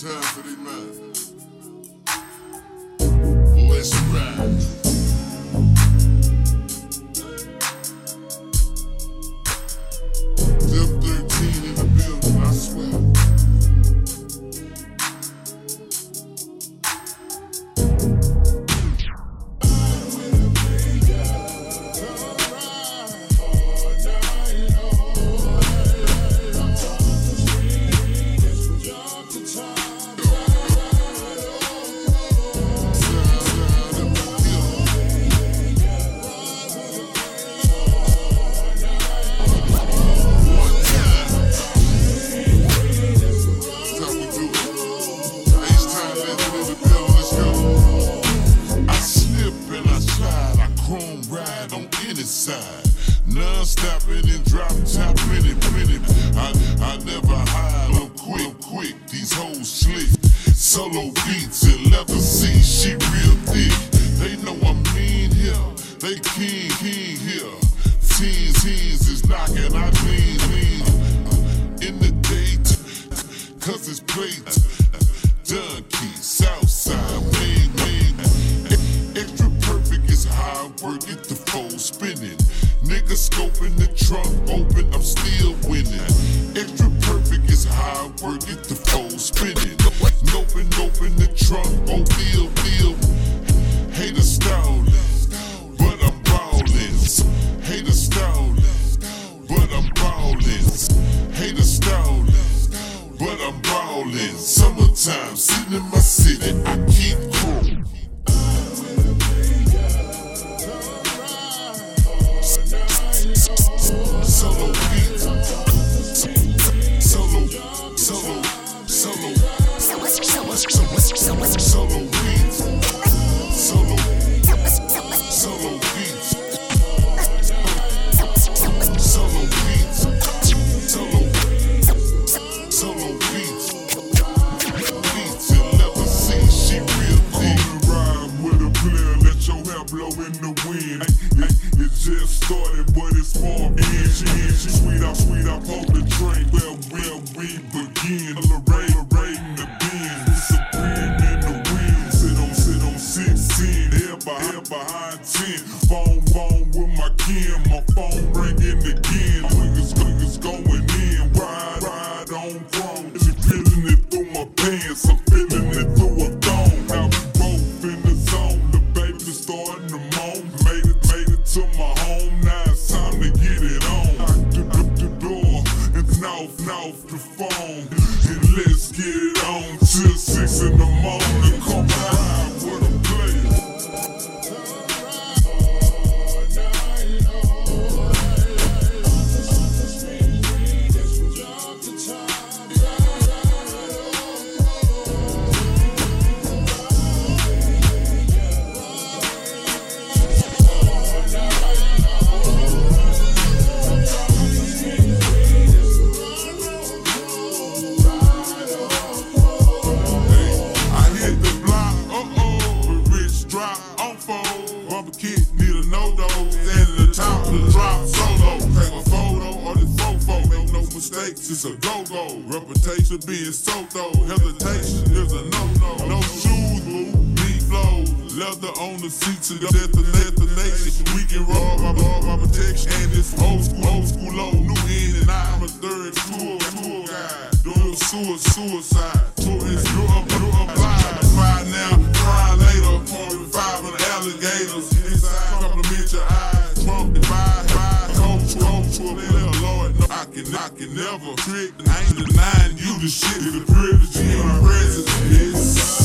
time for the night. Let's ride. Non-stopping and drop top minute, minute. I, I never hide, I'm quick, quick. These hoes slick. Solo beats and leather seats, she real thick. They know I'm mean here, they keen, trunk open, I'm solo. Solo, beats solo. Solo beat. Solo, solo beat. Beats and never see she real deep. ride with a player, let your hair blow in the wind. Ay, It just started, but it's far in. She, she sweet, I sweet, I poke the train. Well, where we begin, Lorraine, Lorraine, 16. Head by head behind 10. Phone, phone with my kin. My phone ringing again. Niggas, niggas going it's a go-go. Reputation being so though, hesitation is a no-no. No shoes, boo, knee flow. Leather on the seat to the detonation. We can my, roll my protection. And it's old school, old school, low, new in and. I'm a third tour, tour guy. Doing suicide, suicide. Never. I ain't denying you the shit. The privilege in my presence.